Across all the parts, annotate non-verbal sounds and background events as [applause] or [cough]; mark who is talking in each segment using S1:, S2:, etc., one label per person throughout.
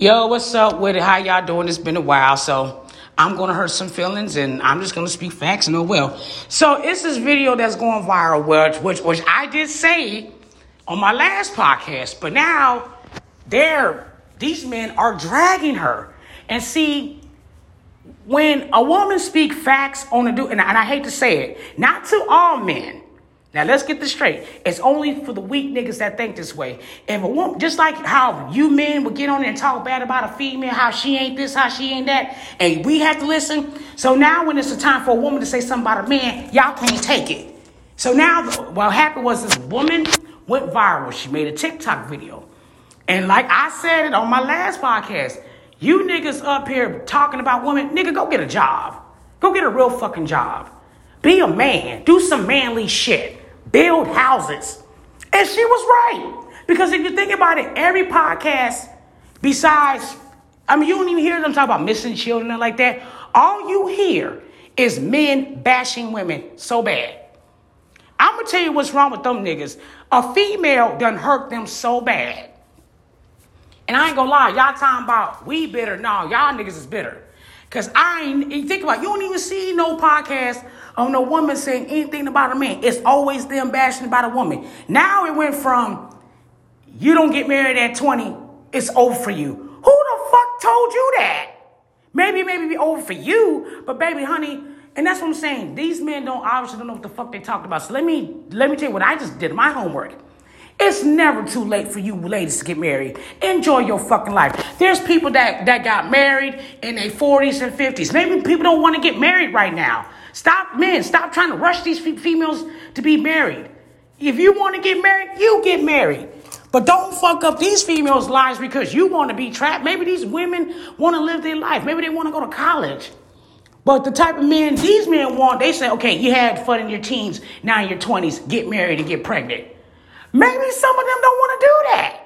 S1: Yo, what's up with it? How y'all doing? It's been a while, so I'm gonna hurt some feelings, and I'm just gonna speak facts and no will. So it's this video that's going viral, which, which which I did say on my last podcast, but now they're these men are dragging her, and see when a woman speak facts on a dude, and I hate to say it, not to all men, now let's get this straight. It's only for the weak niggas that think this way. If a woman, just like how you men would get on there and talk bad about a female, how she ain't this, how she ain't that, and we have to listen. So now when it's a time for a woman to say something about a man, y'all can't take it. So now what happened was this woman went viral. She made a TikTok video. And like I said it on my last podcast, you niggas up here talking about women, nigga, go get a job. Go get a real fucking job. Be a man. Do some manly shit build houses. And she was right. Because if you think about it, every podcast, besides, I mean, you don't even hear them talk about missing children and like that. All you hear is men bashing women so bad. I'm gonna tell you what's wrong with them niggas. A female done hurt them so bad. And I ain't gonna lie, y'all talking about we bitter. No, y'all niggas is bitter. Cause I ain't you think about it, you don't even see no podcast on no woman saying anything about a man. It's always them bashing about a woman. Now it went from you don't get married at 20, it's over for you. Who the fuck told you that? Maybe, maybe be over for you, but baby, honey, and that's what I'm saying. These men don't obviously don't know what the fuck they talked about. So let me let me tell you what I just did, my homework. It's never too late for you ladies to get married. Enjoy your fucking life. There's people that, that got married in their 40s and 50s. Maybe people don't want to get married right now. Stop, men, stop trying to rush these females to be married. If you want to get married, you get married. But don't fuck up these females' lives because you want to be trapped. Maybe these women want to live their life. Maybe they want to go to college. But the type of men these men want, they say, okay, you had fun in your teens, now in your 20s, get married and get pregnant. Maybe some of them don't want to do that.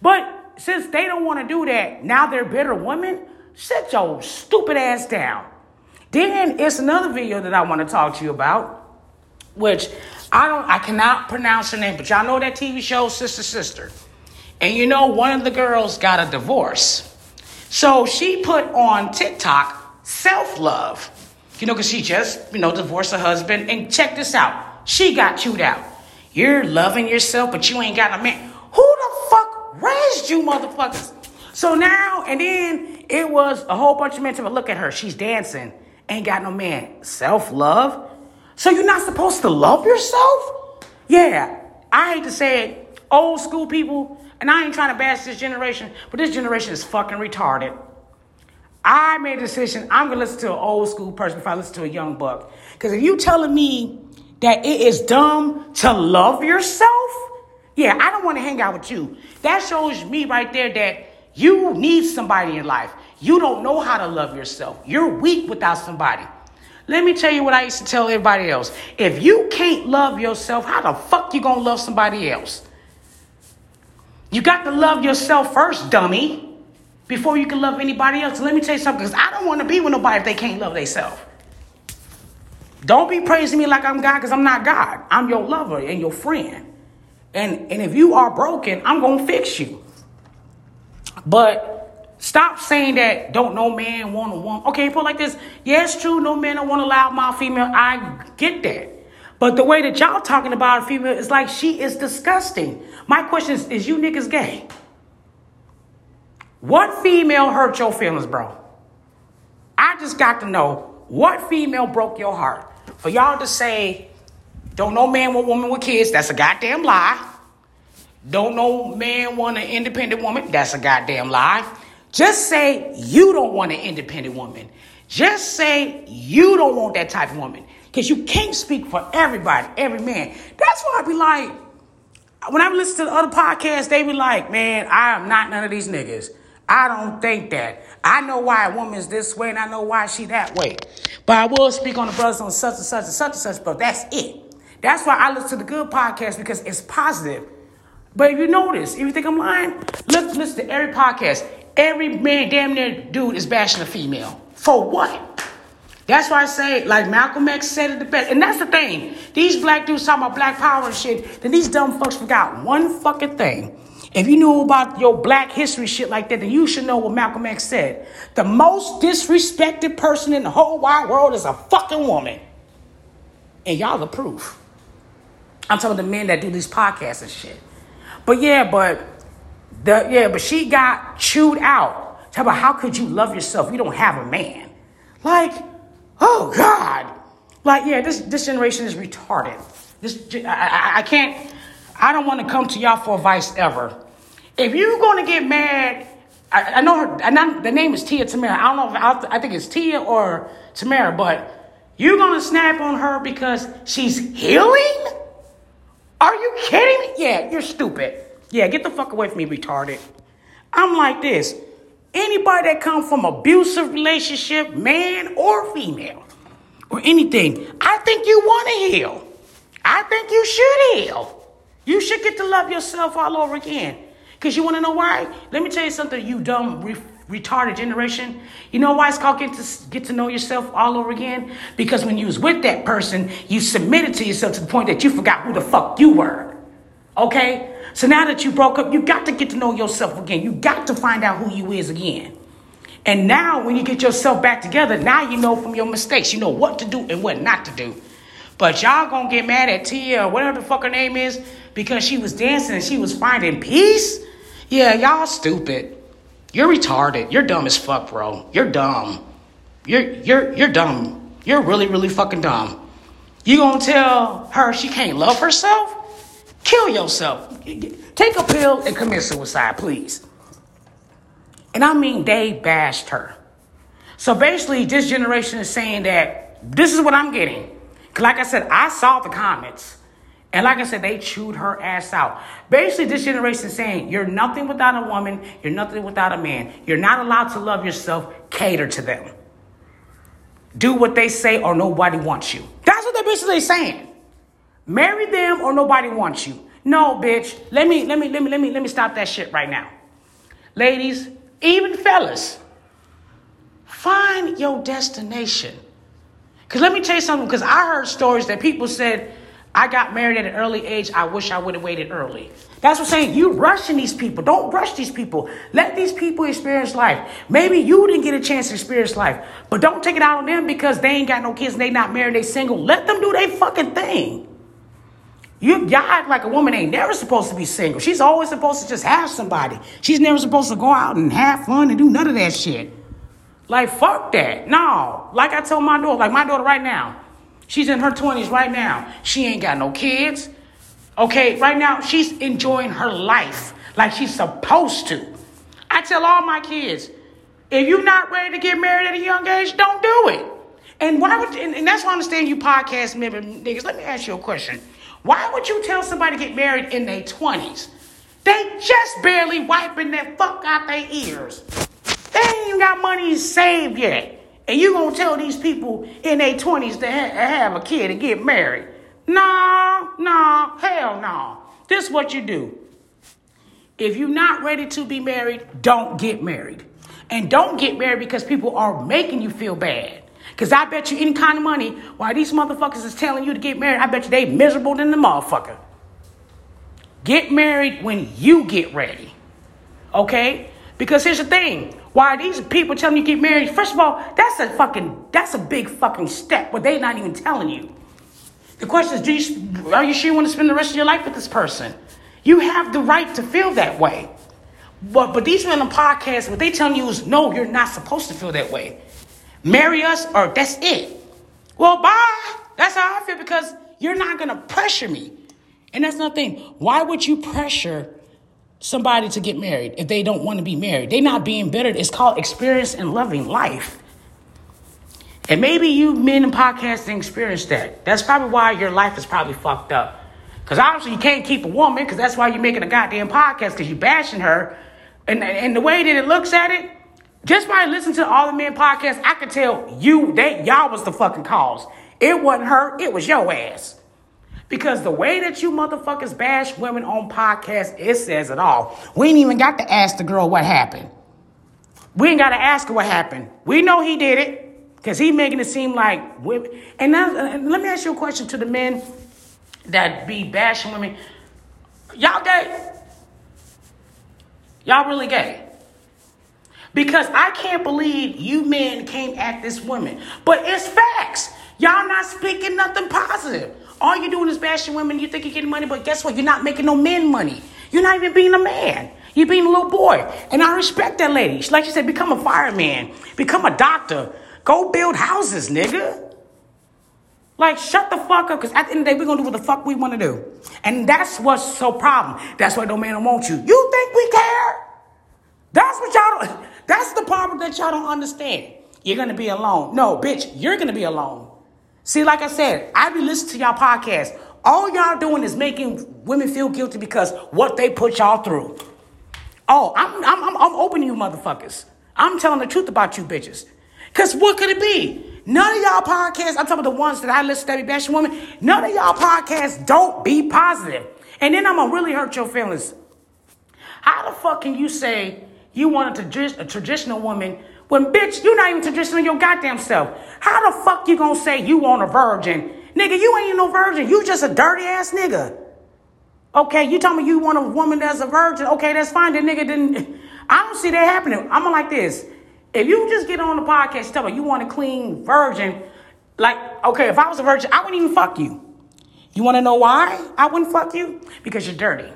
S1: But since they don't want to do that, now they're bitter women, sit your stupid ass down. Then it's another video that I want to talk to you about, which I don't, I cannot pronounce her name, but y'all know that TV show Sister Sister. And you know, one of the girls got a divorce. So she put on TikTok self love, you know, because she just, you know, divorced her husband. And check this out she got chewed out. You're loving yourself, but you ain't got a man. Who the fuck raised you, motherfuckers? So now, and then it was a whole bunch of men to look at her. She's dancing. Ain't got no man. Self love? So you're not supposed to love yourself? Yeah, I hate to say it. Old school people, and I ain't trying to bash this generation, but this generation is fucking retarded. I made a decision. I'm gonna listen to an old school person if I listen to a young buck. Because if you telling me that it is dumb to love yourself, yeah, I don't want to hang out with you. That shows me right there that you need somebody in your life. You don't know how to love yourself. You're weak without somebody. Let me tell you what I used to tell everybody else. If you can't love yourself, how the fuck you gonna love somebody else? You got to love yourself first, dummy, before you can love anybody else. Let me tell you something, because I don't want to be with nobody if they can't love themselves. Don't be praising me like I'm God, because I'm not God. I'm your lover and your friend. And, and if you are broken, I'm gonna fix you. But Stop saying that don't no man want a woman. Okay, put like this. Yes, true, no man don't want to allow my female. I get that. But the way that y'all talking about a female is like she is disgusting. My question is, is you niggas gay? What female hurt your feelings, bro? I just got to know what female broke your heart. For y'all to say, don't no man want woman with kids, that's a goddamn lie. Don't no man want an independent woman, that's a goddamn lie. Just say you don't want an independent woman. Just say you don't want that type of woman. Because you can't speak for everybody, every man. That's why I be like, when I listen to the other podcasts, they be like, man, I am not none of these niggas. I don't think that. I know why a woman's this way and I know why she that way. But I will speak on the brothers on such and such and such and such, but that's it. That's why I listen to the good podcast because it's positive. But if you notice, if you think I'm lying, look, listen to every podcast. Every man, damn near dude, is bashing a female. For what? That's why I say, like Malcolm X said it the best. And that's the thing. These black dudes talking about black power and shit, then these dumb fucks forgot one fucking thing. If you knew about your black history shit like that, then you should know what Malcolm X said. The most disrespected person in the whole wide world is a fucking woman. And y'all the proof. I'm talking the men that do these podcasts and shit. But yeah, but the yeah, but she got chewed out. Talk about how could you love yourself? You don't have a man. Like, oh God. Like, yeah, this this generation is retarded. This I, I, I can't. I don't want to come to y'all for advice ever. If you're to get mad, I, I know her. I know, the name is Tia Tamera. I don't know if I, I think it's Tia or Tamera, but you're to snap on her because she's healing. Are you kidding me? Yeah, you're stupid. Yeah, get the fuck away from me, retarded. I'm like this. Anybody that come from abusive relationship, man or female, or anything, I think you want to heal. I think you should heal. You should get to love yourself all over again. Because you want to know why? Let me tell you something, you dumb, re- retarded generation. You know why it's called get to, get to know yourself all over again? Because when you was with that person, you submitted to yourself to the point that you forgot who the fuck you were. Okay? So now that you broke up, you got to get to know yourself again. You got to find out who you is again. And now when you get yourself back together, now you know from your mistakes. You know what to do and what not to do. But y'all gonna get mad at Tia or whatever the fuck her name is because she was dancing and she was finding peace? Yeah, y'all stupid. You're retarded. You're dumb as fuck, bro. You're dumb. You're you're you're dumb. You're really, really fucking dumb. You gonna tell her she can't love herself? Kill yourself. Take a pill and commit suicide, please. And I mean, they bashed her. So basically, this generation is saying that this is what I'm getting. Like I said, I saw the comments. And like I said, they chewed her ass out. Basically, this generation saying you're nothing without a woman, you're nothing without a man. You're not allowed to love yourself, cater to them. Do what they say or nobody wants you. That's what they're basically saying. Marry them or nobody wants you. No, bitch. Let me let me let me let me let me stop that shit right now. Ladies, even fellas, find your destination. Cause let me tell you something, because I heard stories that people said, I got married at an early age, I wish I would have waited early. That's what I'm saying. You rushing these people. Don't rush these people. Let these people experience life. Maybe you didn't get a chance to experience life, but don't take it out on them because they ain't got no kids and they not married, they single. Let them do their fucking thing. You y'all act like a woman ain't never supposed to be single. She's always supposed to just have somebody. She's never supposed to go out and have fun and do none of that shit. Like fuck that. No. Like I told my daughter, like my daughter right now, she's in her 20s right now. She ain't got no kids. Okay, right now she's enjoying her life like she's supposed to. I tell all my kids, if you're not ready to get married at a young age, don't do it. And why would and, and that's why I understand you podcast member niggas. Let me ask you a question. Why would you tell somebody to get married in their 20s? They just barely wiping that fuck out their ears. They ain't even got money saved yet. And you gonna tell these people in their 20s to ha- have a kid and get married? No, no, hell no. This is what you do. If you're not ready to be married, don't get married. And don't get married because people are making you feel bad. Because I bet you any kind of money, why these motherfuckers is telling you to get married, I bet you they miserable than the motherfucker. Get married when you get ready. Okay? Because here's the thing. Why these people telling you to get married, first of all, that's a fucking, that's a big fucking step But they're not even telling you. The question is, do you, are you sure you want to spend the rest of your life with this person? You have the right to feel that way. But, but these men on podcasts, what they telling you is, no, you're not supposed to feel that way marry us or that's it. Well, bye. That's how I feel because you're not to pressure me. And that's another thing. Why would you pressure somebody to get married if they don't want to be married? They're not being better. It's called experience and loving life. And maybe you men in podcasting experienced that. That's probably why your life is probably fucked up. Because obviously you can't keep a woman because that's why you're making a goddamn podcast because you're bashing her. And, and the way that it looks at it, just by listening to all the men podcasts, I could tell you that y'all was the fucking cause. It wasn't her, it was your ass. Because the way that you motherfuckers bash women on podcasts, it says it all. We ain't even got to ask the girl what happened. We ain't got to ask her what happened. We know he did it because he making it seem like women. And now, and let me ask you a question to the men that be bashing women. Y'all gay? Y'all really gay. Because I can't believe you men came at this woman. But it's facts. Y'all not speaking nothing positive. All you're doing is bashing women. You think you're getting money, but guess what? You're not making no men money. You're not even being a man. You're being a little boy. And I respect that lady. Like she said, become a fireman, become a doctor, go build houses, nigga. Like, shut the fuck up, because at the end of the day, we're gonna do what the fuck we wanna do. And that's what's so problem. That's why no man don't want you. You think we care? That's what y'all don't, [laughs] that's the problem that y'all don't understand. You're gonna be alone. No, bitch, you're gonna be alone. See, like I said, I be listening to y'all podcast. All y'all doing is making women feel guilty because what they put y'all through. Oh, I'm, I'm, I'm, I'm open to you motherfuckers. I'm telling the truth about you bitches. Because what could it be? None of y'all podcasts, I'm talking about the ones that I listen to, be bashing women, none of y'all podcasts don't be positive. And then I'm going to really hurt your feelings. How the fuck can you say you want a, a traditional woman when, bitch, you're not even traditional your goddamn self? How the fuck you to say you want a virgin? Nigga, you ain't no virgin. You just a dirty ass nigga. Okay, you tell me you want a woman that's a virgin. Okay, that's fine. That nigga didn't. I don't see that happening. I'm gonna like this. If you just get on the podcast, tell me you want a clean virgin, like, okay, if I was a virgin, I wouldn't even fuck you. You want to know why I wouldn't fuck you? Because you're dirty.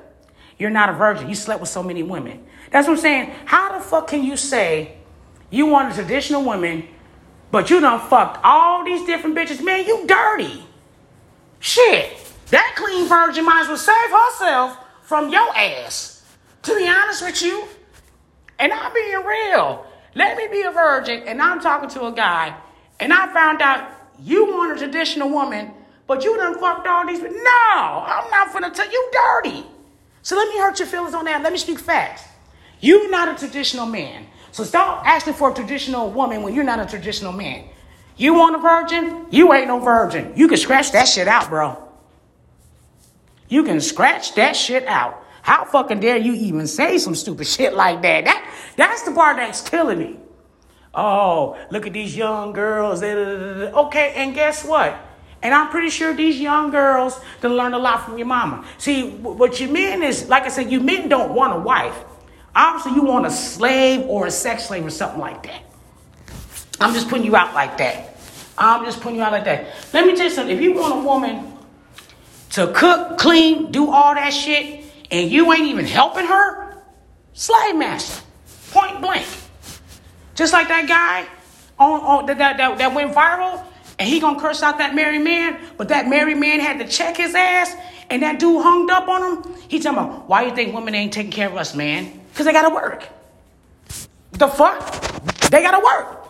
S1: You're not a virgin. You slept with so many women. That's what I'm saying. How the fuck can you say you want a traditional woman, but you done fucked all these different bitches? Man, you dirty. Shit. That clean virgin might as well save herself from your ass. To be honest with you. And I'm being real. Let me be a virgin, and I'm talking to a guy, and I found out you want a traditional woman, but you done fucked all these. No, I'm not gonna tell you dirty. So let me hurt your feelings on that. Let me speak fast. You're not a traditional man. So stop asking for a traditional woman when you're not a traditional man. You want a virgin? You ain't no virgin. You can scratch that shit out, bro. You can scratch that shit out. How fucking dare you even say some stupid shit like that? That that's the part that's killing me. Oh, look at these young girls. Okay, and guess what? And I'm pretty sure these young girls can learn a lot from your mama. See, what you mean is, like I said, you men don't want a wife. Obviously, you want a slave or a sex slave or something like that. I'm just putting you out like that. I'm just putting you out like that. Let me tell you something. If you want a woman to cook, clean, do all that shit, and you ain't even helping her, slave master, point blank. Just like that guy on, on that, that, that went viral, and he gonna curse out that married man, but that married man had to check his ass, and that dude hung up on him. He talking about, why you think women ain't taking care of us, man? Because they gotta work. The fuck? They gotta work.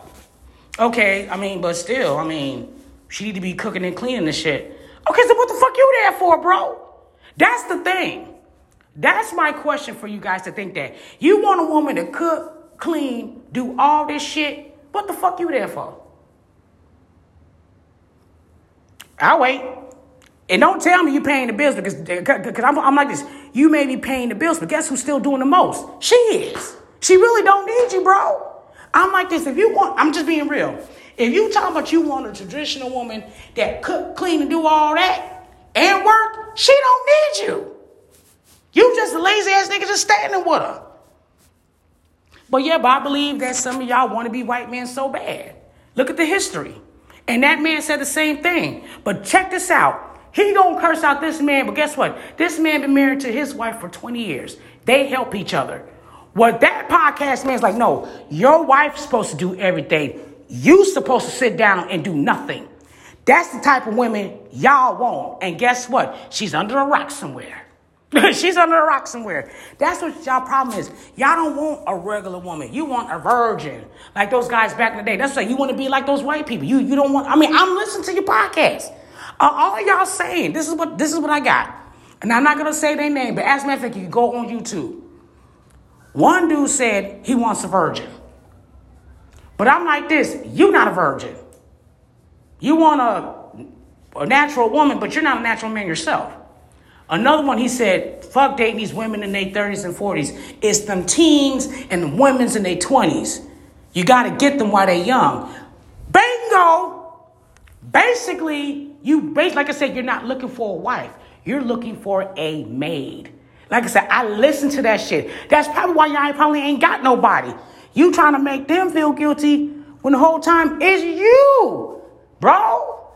S1: Okay, I mean, but still, I mean, she need to be cooking and cleaning the shit. Okay, so what the fuck you there for, bro? That's the thing. That's my question for you guys to think that. You want a woman to cook, clean, do all this shit. What the fuck you there for? I'll wait. And don't tell me you're paying the bills because because I'm, I'm like this. You may be paying the bills, but guess who's still doing the most? She is. She really don't need you, bro. I'm like this. If you want, I'm just being real. If you talking about you want a traditional woman that cook, clean, and do all that and work, she don't need you. You just a lazy ass nigga just standing with her. But yeah, but I believe that some of y'all want to be white men so bad. Look at the history. And that man said the same thing. But check this out. He gonna curse out this man, but guess what? This man been married to his wife for 20 years. They help each other. What that podcast man's like, no, your wife's supposed to do everything. You supposed to sit down and do nothing. That's the type of women y'all want. And guess what? She's under a rock somewhere. [laughs] She's under a rock somewhere. That's what y'all problem is. Y'all don't want a regular woman. You want a virgin. Like those guys back in the day. That's why you want to be like those white people. You you don't want I mean, I'm listening to your podcast. All y'all saying, this is what this is what I got. And I'm not gonna say their name, but as a matter of fact, you can go on YouTube. One dude said he wants a virgin. But I'm like this, you not a virgin. You want a, a natural woman, but you're not a natural man yourself. Another one, he said, fuck dating these women in their 30s and 40s. It's them teens and the women's in their 20s. You got to get them while they're young. Bingo! Basically, you, basically like I said, you're not looking for a wife. You're looking for a maid. Like I said, I listen to that shit. That's probably why y'all probably ain't got nobody. You trying to make them feel guilty when the whole time is you, bro.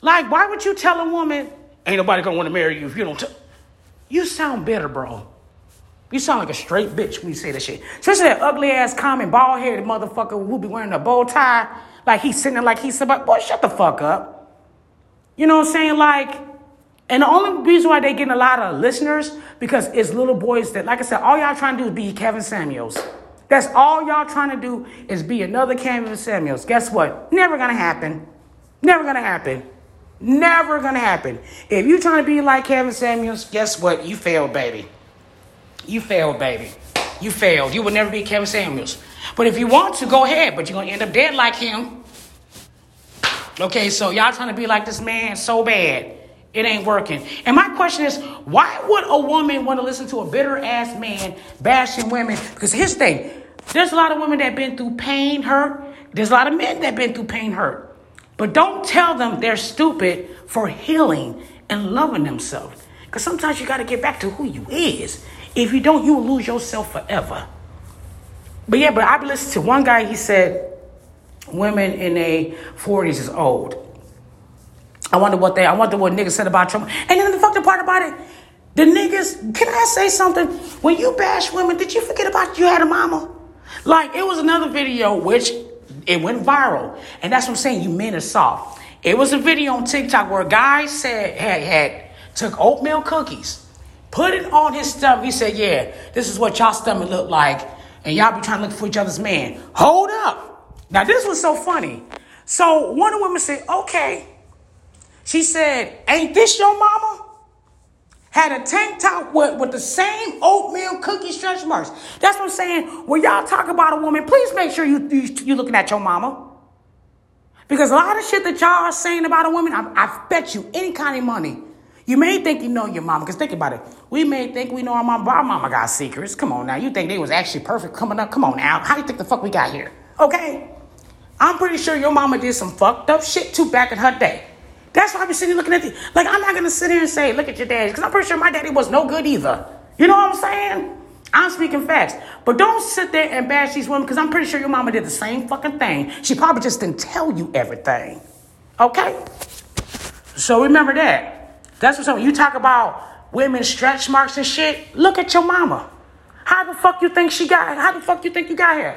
S1: Like, why would you tell a woman, ain't nobody gonna wanna marry you if you don't? You sound bitter, bro. You sound like a straight bitch when you say that shit. Especially that ugly ass, common, bald headed motherfucker who be wearing a bow tie, like he's sitting there like he's somebody. Boy, shut the fuck up. You know what I'm saying? Like, and the only reason why they getting a lot of listeners because it's little boys that, like I said, all y'all trying to do is be Kevin Samuels. That's all y'all trying to do is be another Kevin Samuels. Guess what? Never gonna happen. Never gonna happen. Never gonna happen. If you trying to be like Kevin Samuels, guess what? You failed, baby. You failed, baby. You failed. You will never be Kevin Samuels. But if you want to, go ahead. But you're gonna end up dead like him. Okay, so y'all trying to be like this man so bad. It ain't working. And my question is, why would a woman want to listen to a bitter ass man bashing women? Because his thing, there's a lot of women that been through pain, hurt. There's a lot of men that been through pain, hurt. But don't tell them they're stupid for healing and loving themselves. Because sometimes you got to get back to who you is. If you don't, you will lose yourself forever. But yeah, but I listened to one guy, he said women in their 40s is old. I wonder what they, I wonder what niggas said about Trump. And then the fucking part about it, the niggas, can I say something? When you bash women, did you forget about you had a mama? Like, it was another video which it went viral. And that's what I'm saying, you men are soft. It was a video on TikTok where a guy said, had, had, took oatmeal cookies, put it on his stomach. He said, yeah, this is what y'all stomach look like. And y'all be trying to look for each other's man. Hold up. Now, this was so funny. So one of the women said, okay, she said, Ain't this your mama? Had a tank top with, with the same oatmeal cookie stretch marks. That's what I'm saying. When y'all talk about a woman, please make sure you, you, you're looking at your mama. Because a lot of shit that y'all are saying about a woman, I, I bet you any kind of money. You may think you know your mama, because think about it. We may think we know our mama, but our mama got secrets. Come on now. You think they was actually perfect coming up? Come on now. How do you think the fuck we got here? Okay? I'm pretty sure your mama did some fucked up shit too back in her day. That's why I be sitting looking at the like I'm not gonna sit here and say, look at your daddy, because I'm pretty sure my daddy was no good either. You know what I'm saying? I'm speaking facts. But don't sit there and bash these women because I'm pretty sure your mama did the same fucking thing. She probably just didn't tell you everything. Okay? So remember that. That's what's up. You talk about women stretch marks and shit. Look at your mama. How the fuck you think she got? How the fuck you think you got here?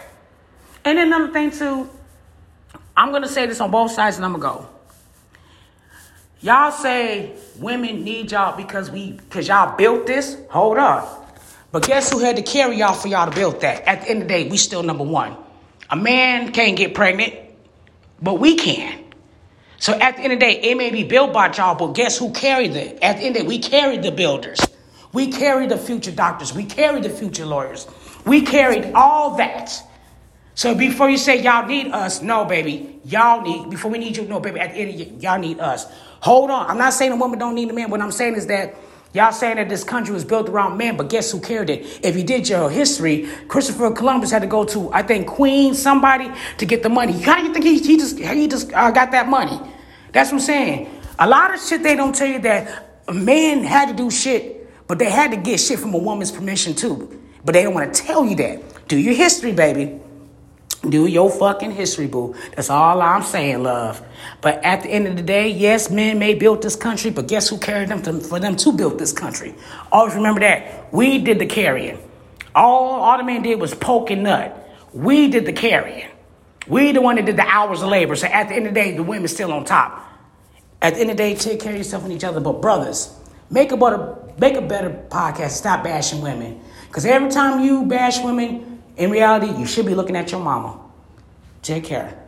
S1: And then another thing too, I'm gonna say this on both sides and I'm gonna go. Y'all say women need y'all because we because y'all built this. Hold on. But guess who had to carry y'all for y'all to build that? At the end of the day, we still number one. A man can't get pregnant, but we can. So at the end of the day, it may be built by y'all, but guess who carried it? At the end of the day, we carried the builders. We carried the future doctors. We carried the future lawyers. We carried all that. So before you say y'all need us, no, baby. Y'all need, before we need you, no, baby, at the end of you, y'all need us. Hold on. I'm not saying a woman don't need a man. What I'm saying is that y'all saying that this country was built around men, but guess who carried it? If you did your history, Christopher Columbus had to go to, I think, Queen, somebody to get the money. How do you think he, he just, he just uh, got that money? That's what I'm saying. A lot of shit they don't tell you that a man had to do shit, but they had to get shit from a woman's permission too. But they don't want to tell you that. Do your history, baby. Do your fucking history, boo. That's all I'm saying, love. But at the end of the day, yes, men may build this country, but guess who carried them to, for them to build this country? Always remember that. We did the carrying. All, all the men did was poke and nut. We did the carrying. We the one that did the hours of labor. So at the end of the day, the women's still on top. At the end of the day, take care of yourself and each other. But brothers, make a better, make a better podcast. Stop bashing women. Because every time you bash women, in reality, you should be looking at your mama. Take care.